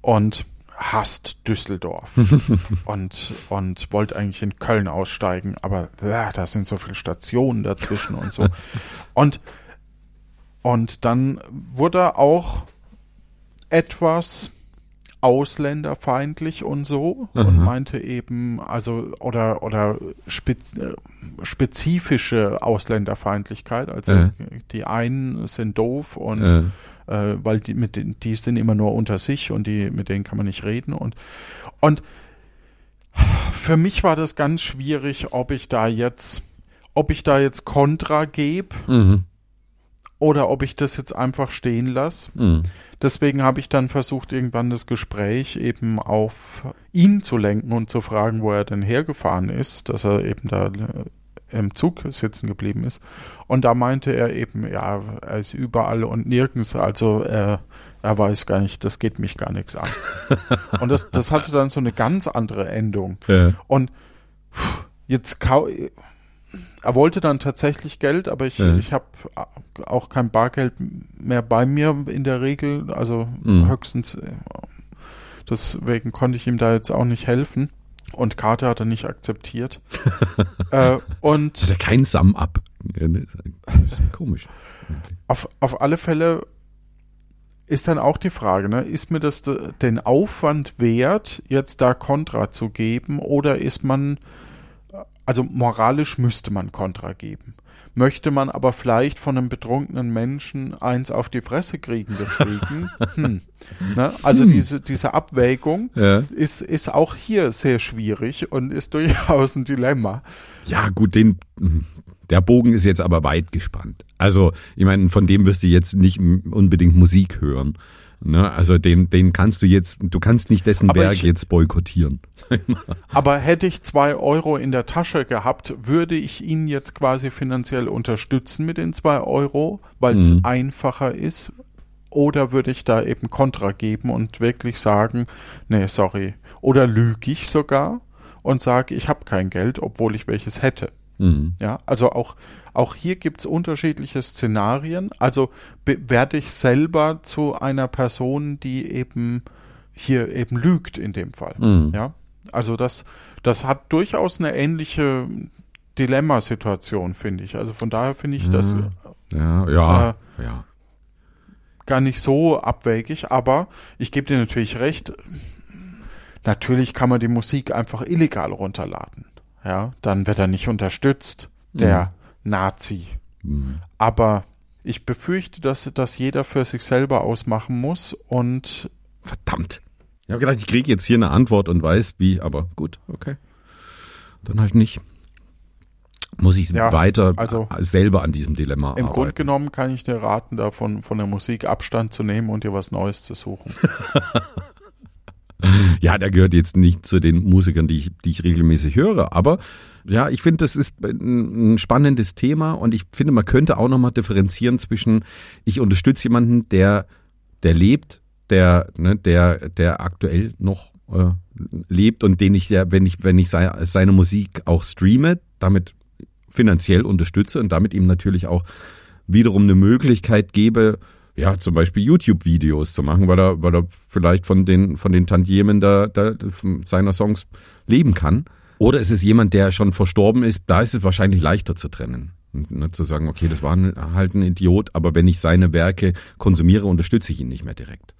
und hasst Düsseldorf und, und wollte eigentlich in Köln aussteigen, aber äh, da sind so viele Stationen dazwischen und so. Und, und dann wurde er auch etwas ausländerfeindlich und so und Aha. meinte eben, also oder oder spez, äh, spezifische Ausländerfeindlichkeit, also Ja. die einen sind doof und Äh, äh, weil die mit den, die sind immer nur unter sich und die mit denen kann man nicht reden und und für mich war das ganz schwierig, ob ich da jetzt ob ich da jetzt Kontra gebe Mhm. Oder ob ich das jetzt einfach stehen lasse. Mhm. Deswegen habe ich dann versucht, irgendwann das Gespräch eben auf ihn zu lenken und zu fragen, wo er denn hergefahren ist, dass er eben da äh, im Zug sitzen geblieben ist. Und da meinte er eben, ja, er ist überall und nirgends, also er, er weiß gar nicht, das geht mich gar nichts an. und das, das hatte dann so eine ganz andere Endung. Ja. Und jetzt kau er wollte dann tatsächlich Geld, aber ich, Ja. ich habe auch kein Bargeld mehr bei mir in der Regel, also Mhm. höchstens äh, deswegen konnte ich ihm da jetzt auch nicht helfen und Karte hat er nicht akzeptiert. äh, und Hat er kein Sum ab. Ne? Komisch. auf, auf alle Fälle ist dann auch die Frage, ne, ist mir das de, den Aufwand wert, jetzt da Kontra zu geben oder ist man, also moralisch müsste man Kontra geben. Möchte man aber vielleicht von einem betrunkenen Menschen eins auf die Fresse kriegen deswegen? hm. ne? Also Hm. diese, diese Abwägung Ja. ist, ist auch hier sehr schwierig und ist durchaus ein Dilemma. Ja, gut, den, der Bogen ist jetzt aber weit gespannt. Also, ich meine, von dem wirst du jetzt nicht unbedingt Musik hören. Ne? Also, den, den kannst du jetzt, du kannst nicht dessen Aber Werk ich- jetzt boykottieren. Aber hätte ich zwei Euro in der Tasche gehabt, würde ich ihn jetzt quasi finanziell unterstützen mit den zwei Euro, weil es Mhm. einfacher ist? Oder würde ich da eben Kontra geben und wirklich sagen, nee, sorry. Oder lüge ich sogar und sage, ich habe kein Geld, obwohl ich welches hätte. Mhm. Ja, also auch, auch hier gibt's unterschiedliche Szenarien. Also werde ich selber zu einer Person, die eben hier eben lügt in dem Fall. Mhm. Ja, also das, das hat durchaus eine ähnliche Dilemmasituation, finde ich. Also von daher finde ich das Mhm. Ja, ja, ja. gar nicht so abwegig, aber ich gebe dir natürlich recht. Natürlich kann man die Musik einfach illegal runterladen. Ja, dann wird er nicht unterstützt, der Nazi. Mhm. Aber ich befürchte, dass das jeder für sich selber ausmachen muss und Verdammt. Ich habe gedacht, ich kriege jetzt hier eine Antwort und weiß wie, aber gut, okay. Dann halt nicht. Muss ich Ja, weiter also selber an diesem Dilemma im arbeiten. Grunde genommen kann ich dir raten, davon von der Musik Abstand zu nehmen und dir was Neues zu suchen. Ja, der gehört jetzt nicht zu den Musikern, die ich, die ich regelmäßig höre, aber ja, ich finde, das ist ein spannendes Thema und ich finde, man könnte auch nochmal differenzieren zwischen, ich unterstütze jemanden, der, der lebt, der, ne, der, der aktuell noch äh, lebt und den ich ja, wenn ich, wenn ich sei, seine Musik auch streame, damit finanziell unterstütze und damit ihm natürlich auch wiederum eine Möglichkeit gebe, ja, zum Beispiel YouTube-Videos zu machen, weil er, weil er vielleicht von den, von den Tantiemen da, da, seiner Songs leben kann. Oder ist es jemand, der schon verstorben ist, da ist es wahrscheinlich leichter zu trennen. Und, ne, zu sagen, okay, das war ein, halt ein Idiot, aber wenn ich seine Werke konsumiere, unterstütze ich ihn nicht mehr direkt.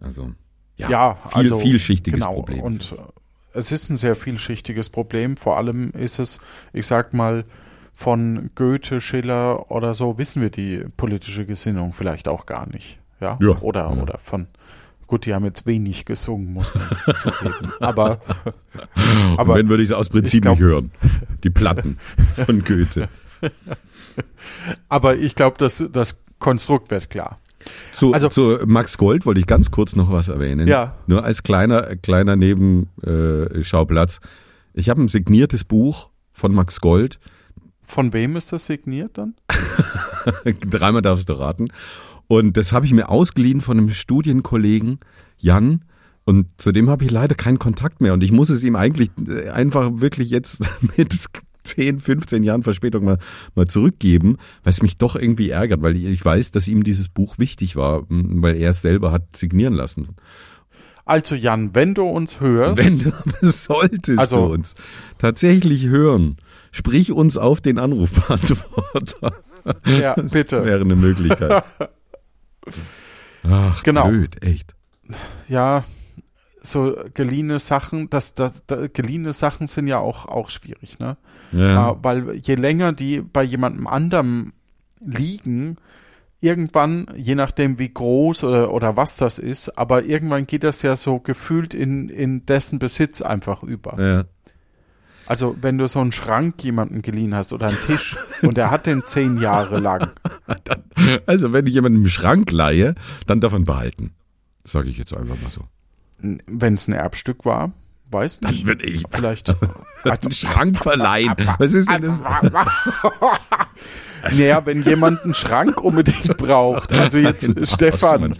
Also, ja, Ja, viel, also, vielschichtiges genau. Problem. Und äh, es ist ein sehr vielschichtiges Problem. Vor allem ist es, ich sag mal, von Goethe, Schiller oder so wissen wir die politische Gesinnung vielleicht auch gar nicht. Ja. Ja, Oder, ja. oder von, gut, die haben jetzt wenig gesungen, muss man zugeben. Aber, Und aber wenn würde ich es aus Prinzip glaub- nicht hören. Die Platten von Goethe. aber ich glaube, dass das Konstrukt wird klar. Zu, Also- zu Max Gold wollte ich ganz kurz noch was erwähnen. Ja. Nur als kleiner, kleiner Nebenschauplatz. Äh, ich habe ein signiertes Buch von Max Gold. Von wem ist das signiert dann? Dreimal darfst du raten. Und das habe ich mir ausgeliehen von einem Studienkollegen, Jan. Und zu dem habe ich leider keinen Kontakt mehr. Und ich muss es ihm eigentlich äh, einfach wirklich jetzt mit 10, 15 Jahren Verspätung mal, mal zurückgeben, weil es mich doch irgendwie ärgert, weil ich- weiß, dass ihm dieses Buch wichtig war, weil er es selber hat signieren lassen. Also Jan, wenn du uns hörst, Wenn du solltest Also- du uns tatsächlich hören, sprich uns auf den Anrufbeantworter. ja, Das bitte. wäre eine Möglichkeit. Ach, Genau. blöd, echt. ja, so geliehene Sachen, das, das, da, geliehene Sachen sind ja auch, auch schwierig, ne? Ja. Äh, weil je länger die bei jemandem anderem liegen, irgendwann, je nachdem wie groß oder, oder was das ist, aber irgendwann geht das ja so gefühlt in, in dessen Besitz einfach über. ja. Also wenn du so einen Schrank jemandem geliehen hast oder einen Tisch und der hat den zehn Jahre lang. Also wenn ich jemanden im Schrank leihe, dann davon behalten. Sage ich jetzt einfach mal so. Wenn es ein Erbstück war, weiß Dann nicht. würde ich Vielleicht. einen Schrank verleihen. Was ist denn das? Naja, wenn jemand einen Schrank unbedingt braucht. Also jetzt Stefan.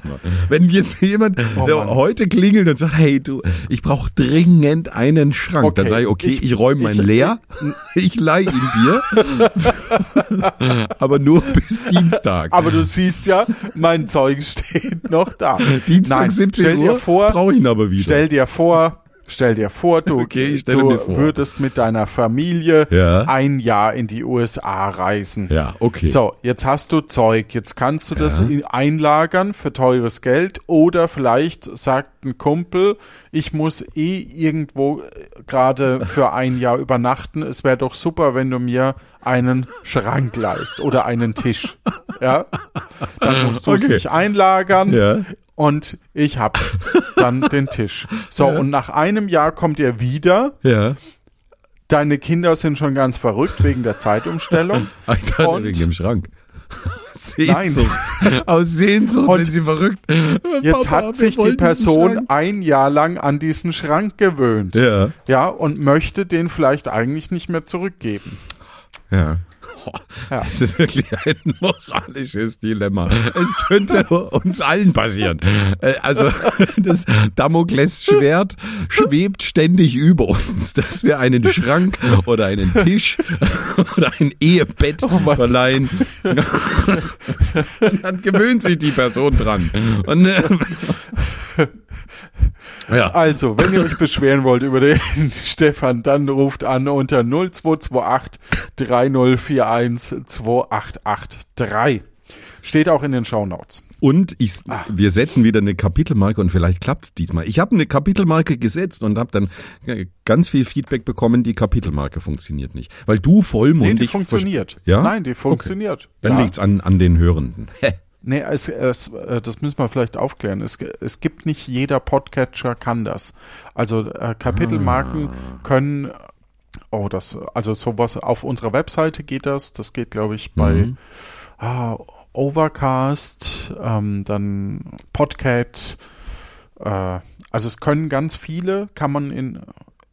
Wenn jetzt jemand Oh heute klingelt und sagt, hey du, ich brauche dringend einen Schrank, Okay, dann sage ich, okay, ich, ich- räume meinen ich- leer, ich leihe ihn dir, aber nur bis Dienstag. Aber du siehst ja, mein Zeug steht noch da. Dienstag Nein, 17 stell dir Uhr brauche ich ihn aber wieder. Stell dir vor, stell dir vor, du, Okay, du vor. würdest mit deiner Familie Ja. ein Jahr in die USA reisen. ja, okay. So, jetzt hast du Zeug, jetzt kannst du das in- einlagern für teures Geld oder vielleicht sagt ein Kumpel, ich muss eh irgendwo äh, gerade für ein Jahr übernachten. Es wäre doch super, wenn du mir einen Schrank leist oder einen Tisch. Ja, dann musst du es Okay. nicht einlagern Ja. Und ich hab dann den Tisch. So, und nach einem Jahr kommt ihr wieder. Ja. Deine Kinder sind schon ganz verrückt wegen der Zeitumstellung. Ich dachte Und- wegen dem Schrank. Nein. Sehnsucht. Aus Sehnsucht Und sind sie verrückt. Jetzt Papa, hat sich die Person ein Jahr lang an diesen Schrank gewöhnt. Ja. Ja, und möchte den vielleicht eigentlich nicht mehr zurückgeben. Ja. Oh, Ja. Das ist wirklich ein moralisches Dilemma. Es könnte uns allen passieren. Äh, Also das Damoklesschwert schwebt ständig über uns, dass wir einen Schrank oder einen Tisch oder ein Ehebett Mann. verleihen. Dann gewöhnt sich die Person dran. Und, äh, ja. Also, wenn ihr euch beschweren wollt über den Stefan, dann ruft an unter 0228 3041 2883. Steht auch in den Shownotes. Und ich, wir setzen wieder eine Kapitelmarke und vielleicht klappt diesmal. Ich habe eine Kapitelmarke gesetzt und habe dann äh, ganz viel Feedback bekommen, die Kapitelmarke funktioniert nicht. Weil du Nee, vollmundig... die funktioniert. Ja? Nein, die funktioniert. Dann ja. liegt's an, an den Hörenden. Nee, es, es, äh, das müssen wir vielleicht aufklären. Es, es gibt nicht jeder Podcatcher kann das. Also äh, Kapitelmarken Ah. können, oh, das, also sowas auf unserer Webseite geht das. Das geht, glaube ich, bei Mhm. ah, Overcast, ähm, dann Podcat. Äh, also es können ganz viele, kann man in,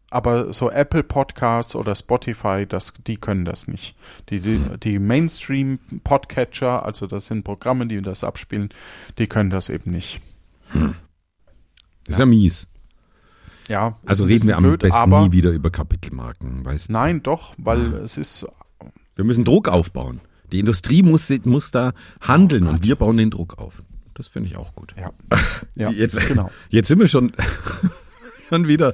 aber so Apple Podcasts oder Spotify, das, die können das nicht. Die, die, Hm. die Mainstream Podcatcher, also das sind Programme, die das abspielen, die können das eben nicht. Das ist ja mies. Ja, Also reden wir am blöd, besten aber nie wieder über Kapitelmarken. Weiß nein, doch, weil es ist Wir müssen Druck aufbauen. Die Industrie muss, muss da handeln und wir bauen den Druck auf. Das finde ich auch gut. ja, ja jetzt, genau. jetzt sind wir schon, schon wieder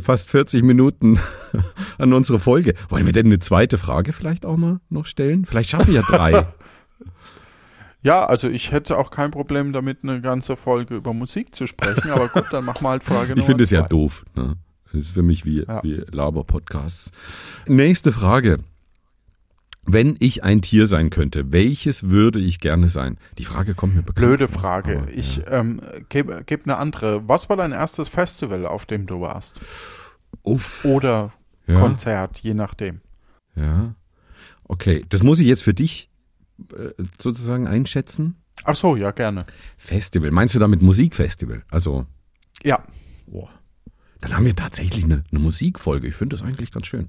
fast 40 Minuten an unsere Folge. Wollen wir denn eine zweite Frage vielleicht auch mal noch stellen? Vielleicht schaffen wir ja drei. Ja, also ich hätte auch kein Problem damit, eine ganze Folge über Musik zu sprechen, aber gut, dann machen wir halt Frage Nummer Ich finde es ja doof. Ne? Das ist für mich wie, Ja. wie Laber-Podcasts. Nächste Frage. Wenn ich ein Tier sein könnte, welches würde ich gerne sein? Die Frage kommt mir bekannt. Blöde Frage. aber, Ich ja. ähm, gebe geb eine andere. Was war dein erstes Festival, auf dem du warst? Uff. Oder Ja. Konzert, je nachdem. Ja. Okay, das muss ich jetzt für dich äh, sozusagen einschätzen. Ach so, ja, gerne. Festival. Meinst du damit Musikfestival? Also, Ja, boah. Dann haben wir tatsächlich eine, eine Musikfolge. Ich finde das eigentlich ganz schön.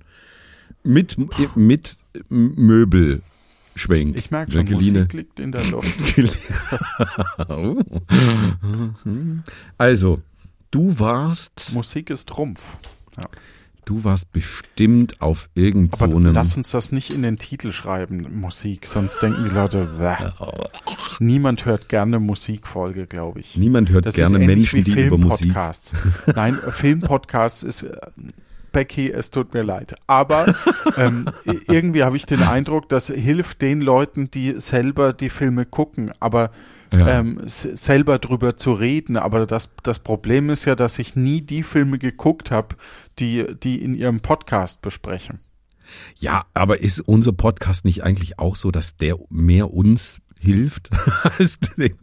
Mit, mit Möbelschwenk. ich merke schon, Jacqueline. Musik liegt in der Luft. Also, du warst, Musik ist Trumpf. du warst bestimmt auf irgend so lass uns das nicht in den Titel schreiben, Musik, sonst denken die Leute, niemand hört gerne Musikfolge, glaube ich. Niemand hört Das gerne Menschen, die über Musik. Filmpodcasts. Nein, Filmpodcasts ist äh, Becky, es tut mir leid. Aber ähm, irgendwie habe ich den Eindruck, das hilft den Leuten, die selber die Filme gucken, aber Ja. ähm, selber drüber zu reden. Aber das, das Problem ist ja, dass ich nie die Filme geguckt habe, die, die in ihrem Podcast besprechen. Ja, aber ist unser Podcast nicht eigentlich auch so, dass der mehr uns hilft als den,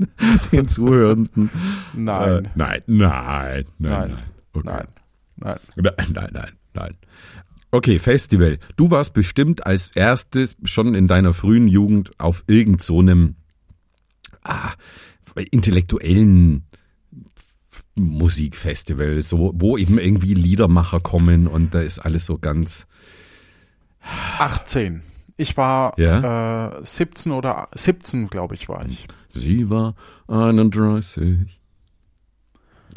den Zuhörenden? Nein, Äh, nein, nein, nein, Nein. nein. Okay. nein, nein. Nein, nein, nein, nein. Okay, Festival. Du warst bestimmt als erstes schon in deiner frühen Jugend auf irgend so einem ah, intellektuellen Musikfestival, so wo eben irgendwie Liedermacher kommen und da ist alles so ganz 18. Ich war Ja? äh, 17 oder 17, glaube ich, war ich. Sie war 31.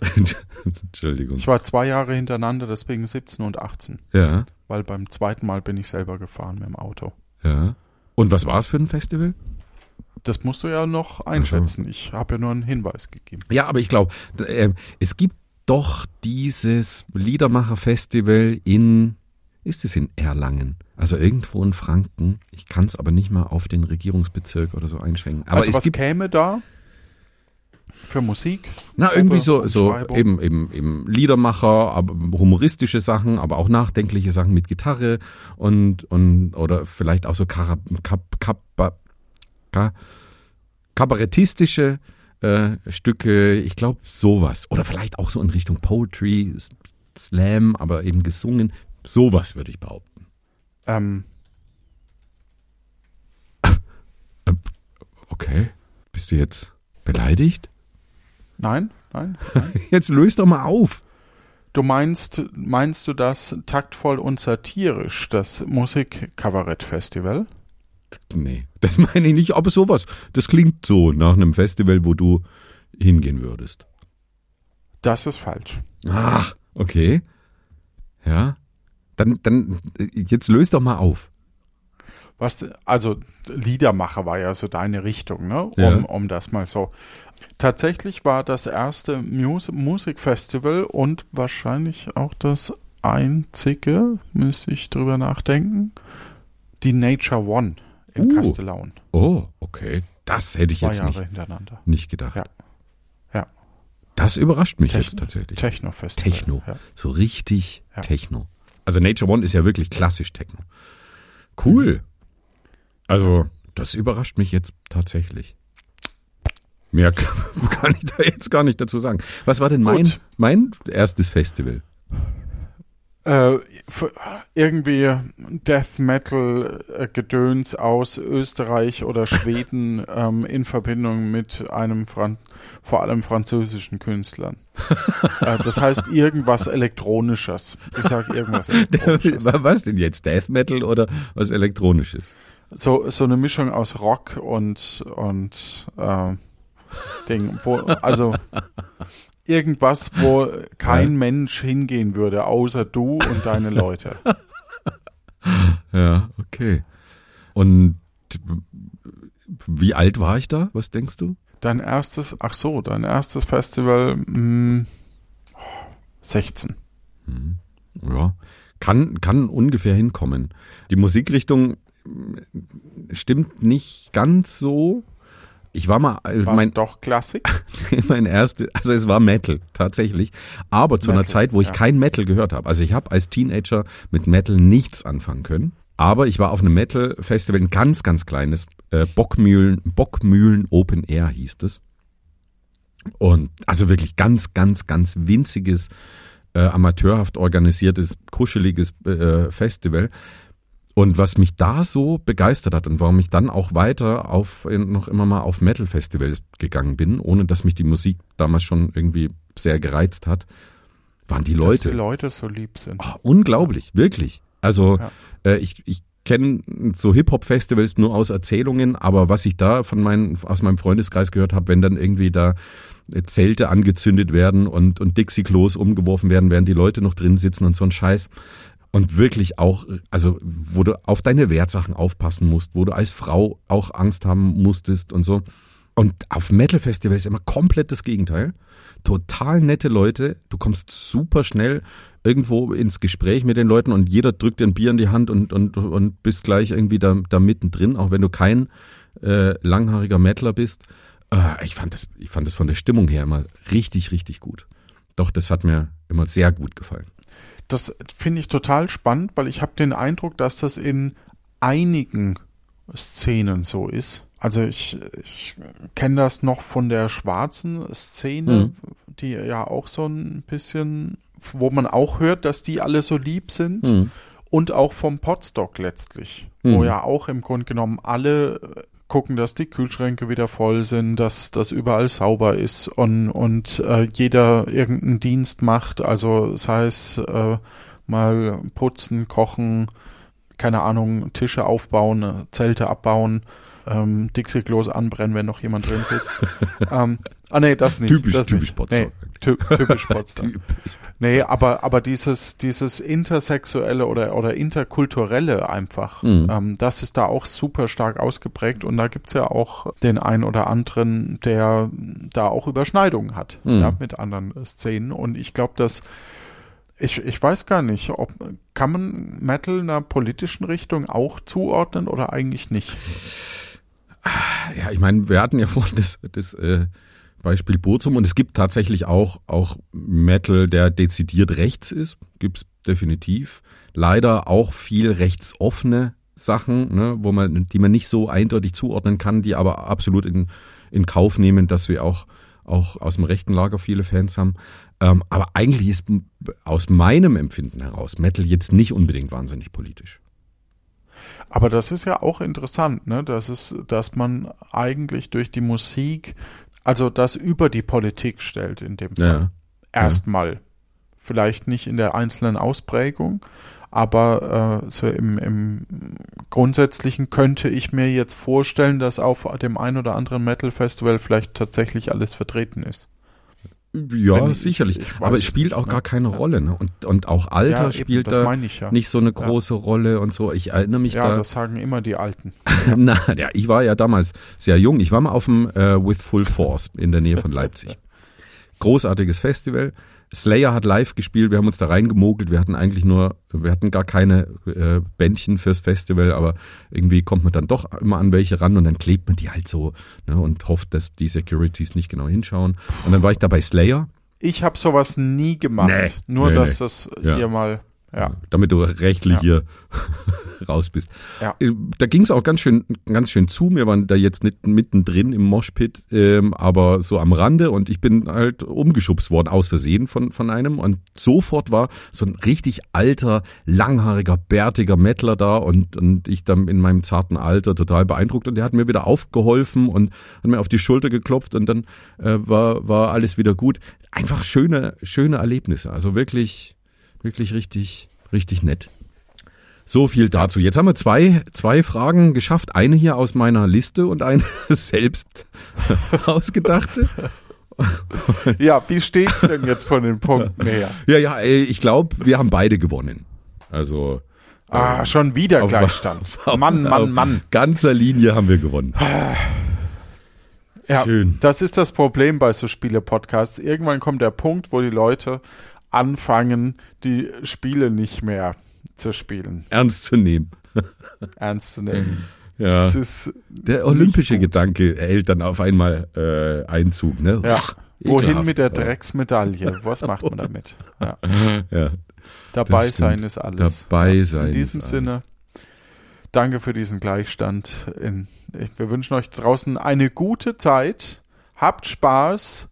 Entschuldigung. Ich war zwei Jahre hintereinander, deswegen 17 und 18. Ja, Weil beim zweiten Mal bin ich selber gefahren mit dem Auto. ja. Und was war es für ein Festival? Das musst du ja noch einschätzen. Ich habe ja nur einen Hinweis gegeben. Ja, aber ich glaube, äh, es gibt doch dieses Liedermacher-Festival in, ist es in Erlangen? Also irgendwo in Franken. Ich kann es aber nicht mal auf den Regierungsbezirk oder so einschränken. Aber also es was gibt, käme da für Musik? na irgendwie so, so eben, eben, eben Liedermacher, aber humoristische Sachen, aber auch nachdenkliche Sachen mit Gitarre und, und oder vielleicht auch so Kara, Kap, Kap, Ka, kabarettistische äh, Stücke, ich glaube sowas. Oder vielleicht auch so in Richtung Poetry, Slam, aber eben gesungen. Sowas würde ich behaupten. Ähm, Okay. Bist du jetzt beleidigt? Nein, nein. Jetzt löst doch mal auf. Du meinst, meinst du das taktvoll und satirisch, das Musikkabarett-Festival? Nee, das meine ich nicht, aber sowas. Das klingt so nach einem Festival, wo du hingehen würdest. Das ist falsch. Ach, okay. Ja. Dann, dann, jetzt löst doch mal auf. Was, also Liedermacher war ja so deine Richtung, ne? Um, Ja. um das mal so. Tatsächlich war das erste Mus Musikfestival und wahrscheinlich auch das einzige, müsste ich drüber nachdenken, die Nature One in Uh. Castellaun. Oh, okay. Das hätte ich Zwei jetzt Jahre nicht, hintereinander. nicht gedacht. Ja. Ja. Das überrascht mich Techn- jetzt tatsächlich. Techno-Festival. Techno. Ja. So richtig Ja. Techno. Also Nature One ist ja wirklich klassisch Techno. Cool. Also, das überrascht mich jetzt tatsächlich. Mehr kann ich da jetzt gar nicht dazu sagen. Was war denn mein, Gut. mein erstes Festival? Äh, irgendwie Death Metal äh, Gedöns aus Österreich oder Schweden ähm, in Verbindung mit einem Fran vor allem französischen Künstlern. äh, das heißt irgendwas Elektronisches. Ich sage irgendwas Elektronisches. Was denn jetzt? Death Metal oder was Elektronisches? So, so eine Mischung aus Rock und, und äh, Ding. Wo, also irgendwas, wo kein Mensch hingehen würde, außer du und deine Leute. Ja, okay. Und wie alt war ich da? Was denkst du? Dein erstes, ach so, dein erstes Festival, mh, 16. Ja, kann, kann ungefähr hinkommen. Die Musikrichtung mm, stimmt nicht ganz so. Ich war mal, äh, War mein, doch Klassik? mein erste, also es war Metal, tatsächlich. Aber zu einer Metal, Zeit, wo ich ja. kein Metal gehört habe. Also ich habe als Teenager mit Metal nichts anfangen können. Aber ich war auf einem Metal-Festival, ein ganz, ganz kleines, äh, Bockmühlen, Bockmühlen Open Air hieß es. Und also wirklich ganz, ganz, ganz winziges, äh, amateurhaft organisiertes, kuscheliges äh, Festival. Und was mich da so begeistert hat und warum ich dann auch weiter auf noch immer mal auf Metal-Festivals gegangen bin, ohne dass mich die Musik damals schon irgendwie sehr gereizt hat, waren die Dass Leute. die Leute so lieb sind. Ah, unglaublich, wirklich. Also Ja. äh, ich, ich kenne so Hip-Hop-Festivals nur aus Erzählungen, aber was ich da von meinen, aus meinem Freundeskreis gehört habe, wenn dann irgendwie da Zelte angezündet werden und, und Dixie-Klos umgeworfen werden, während die Leute noch drin sitzen und so ein Scheiß. Und wirklich auch, also wo du auf deine Wertsachen aufpassen musst, wo du als Frau auch Angst haben musstest und so. Und auf Metal-Festival ist immer komplett das Gegenteil. Total nette Leute. Du kommst super schnell irgendwo ins Gespräch mit den Leuten und jeder drückt dir ein Bier in die Hand und, und, und bist gleich irgendwie da, da mittendrin, auch wenn du kein äh, langhaariger Mettler bist. Äh, ich, fand das, ich fand das von der Stimmung her immer richtig, richtig gut. Doch, das hat mir immer sehr gut gefallen. Das finde ich total spannend, weil ich habe den Eindruck, dass das in einigen Szenen so ist. Also ich, ich kenne das noch von der schwarzen Szene, die ja auch so ein bisschen, wo man auch hört, dass die alle so lieb sind. Mhm. und auch vom Potstock letztlich, wo Mhm. ja auch im Grunde genommen alle gucken, dass die Kühlschränke wieder voll sind, dass das überall sauber ist und, und äh, jeder irgendeinen Dienst macht, also sei es äh, mal putzen, kochen, keine Ahnung, Tische aufbauen, äh, Zelte abbauen, ähm, Dixie-Klos anbrennen, wenn noch jemand drin sitzt. ähm, ah nee, das nicht. Typisch, das typisch nicht. Potsdam. Nee, ty typisch Potsdam. Nee, aber, aber dieses, dieses intersexuelle oder, oder interkulturelle einfach, Mhm. ähm, das ist da auch super stark ausgeprägt und da gibt's ja auch den einen oder anderen, der da auch Überschneidungen hat Mhm. ja, mit anderen Szenen und ich glaube, dass ich, ich weiß gar nicht, ob kann man Metal einer politischen Richtung auch zuordnen oder eigentlich nicht? Ja, ich meine, wir hatten ja vorhin das, das äh, Beispiel Burzum und es gibt tatsächlich auch, auch Metal, der dezidiert rechts ist. Gibt's definitiv. Leider auch viel rechtsoffene Sachen, ne, wo man, die man nicht so eindeutig zuordnen kann, die aber absolut in, in Kauf nehmen, dass wir auch, auch aus dem rechten Lager viele Fans haben. Ähm, aber eigentlich ist aus meinem Empfinden heraus Metal jetzt nicht unbedingt wahnsinnig politisch. Aber das ist ja auch interessant, ne? Das ist, dass man eigentlich durch die Musik, also das über die Politik stellt in dem Fall. Ja. Erstmal. Vielleicht nicht in der einzelnen Ausprägung, aber äh, so im, im Grundsätzlichen könnte ich mir jetzt vorstellen, dass auf dem ein oder anderen Metal Festival vielleicht tatsächlich alles vertreten ist. Ja, ich- sicherlich. ich aber es spielt auch ne? gar keine Ja. Rolle. Ne? Und, und auch Alter ja, spielt das da ich ja. nicht so eine große Rolle und so. Ich erinnere mich ja, da. das sagen immer die Alten. Na, ja, ich war ja damals sehr jung. Ich war mal auf dem äh, With Full Force in der Nähe von Leipzig. Großartiges Festival. Slayer hat live gespielt, wir haben uns da reingemogelt, wir hatten eigentlich nur, wir hatten gar keine äh, Bändchen fürs Festival, aber irgendwie kommt man dann doch immer an welche ran und dann klebt man die halt so ne, und hofft, dass die Securities nicht genau hinschauen. Und dann war ich da bei Slayer Ich habe sowas nie gemacht. Nee, Nur, nee, dass nee. das Ja. hier mal, ja. damit du rechtlich Ja. hier raus bist. Ja. Äh, Da ging es auch ganz schön, ganz schön zu. Wir waren da jetzt nicht mittendrin im Moshpit, ähm, aber so am Rande und ich bin halt umgeschubst worden aus Versehen von, von einem und sofort war so ein richtig alter, langhaariger, bärtiger Mettler da und, und ich dann in meinem zarten Alter total beeindruckt und der hat mir wieder aufgeholfen und hat mir auf die Schulter geklopft und dann äh, war, war alles wieder gut. Einfach schöne, schöne Erlebnisse. Also wirklich, wirklich richtig, richtig nett. So viel dazu. Jetzt haben wir zwei, zwei Fragen geschafft. Eine hier aus meiner Liste und eine selbst ausgedachte. Ja, wie steht's denn jetzt von den Punkten her? Ja, ja, ey, ich glaube, wir haben beide gewonnen. Also Ah, schon wieder auf- Gleichstand. auf- Mann, auf Mann, Mann. Ganzer Linie haben wir gewonnen. Ja, Schön. das ist das Problem bei so Spiele-Podcasts. Irgendwann kommt der Punkt, wo die Leute anfangen, die Spiele nicht mehr zu spielen, Ernst zu nehmen. ernst zu nehmen. Ja. Es ist Der olympische. Gedanke erhält dann auf einmal äh, Einzug. Ne? Ja. Ach, Wohin mit der Drecksmedaille? Was macht man damit? Ja. Ja. Dabei sein ist alles. Dabei sein In diesem Sinne, danke für diesen Gleichstand. Wir wünschen euch draußen eine gute Zeit. Habt Spaß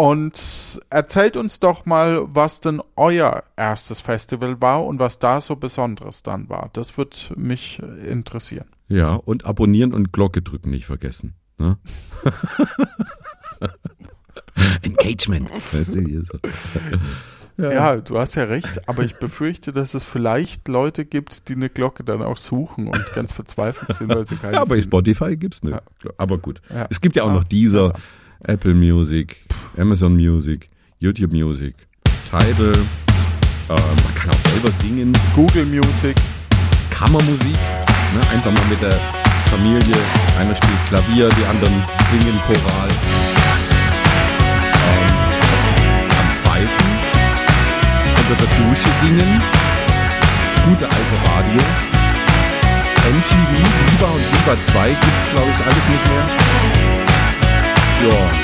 und erzählt uns doch mal, was denn euer erstes Festival war und was da so Besonderes dann war. Das wird mich interessieren. Ja, und abonnieren und Glocke drücken nicht vergessen. Ne? Engagement. Weißt du, so. Ja. du hast ja recht, aber ich befürchte, dass es vielleicht Leute gibt, die eine Glocke dann auch suchen und ganz verzweifelt sind, weil sie keine Ja, bei. Spotify gibt's ne. Aber gut. Ja. Es gibt ja auch Ah, noch dieser ja. Apple Music, Amazon Music, YouTube Music, Tidal. Äh, man kann auch selber singen. Google Music. Kammermusik. Ne? Einfach mal mit der Familie. Einer spielt Klavier, die anderen singen Choral. Ähm, am Pfeifen. Unter der Dusche singen. Das gute alte Radio. MTV, Viva und Viva 2 gibt's glaube ich alles nicht mehr. your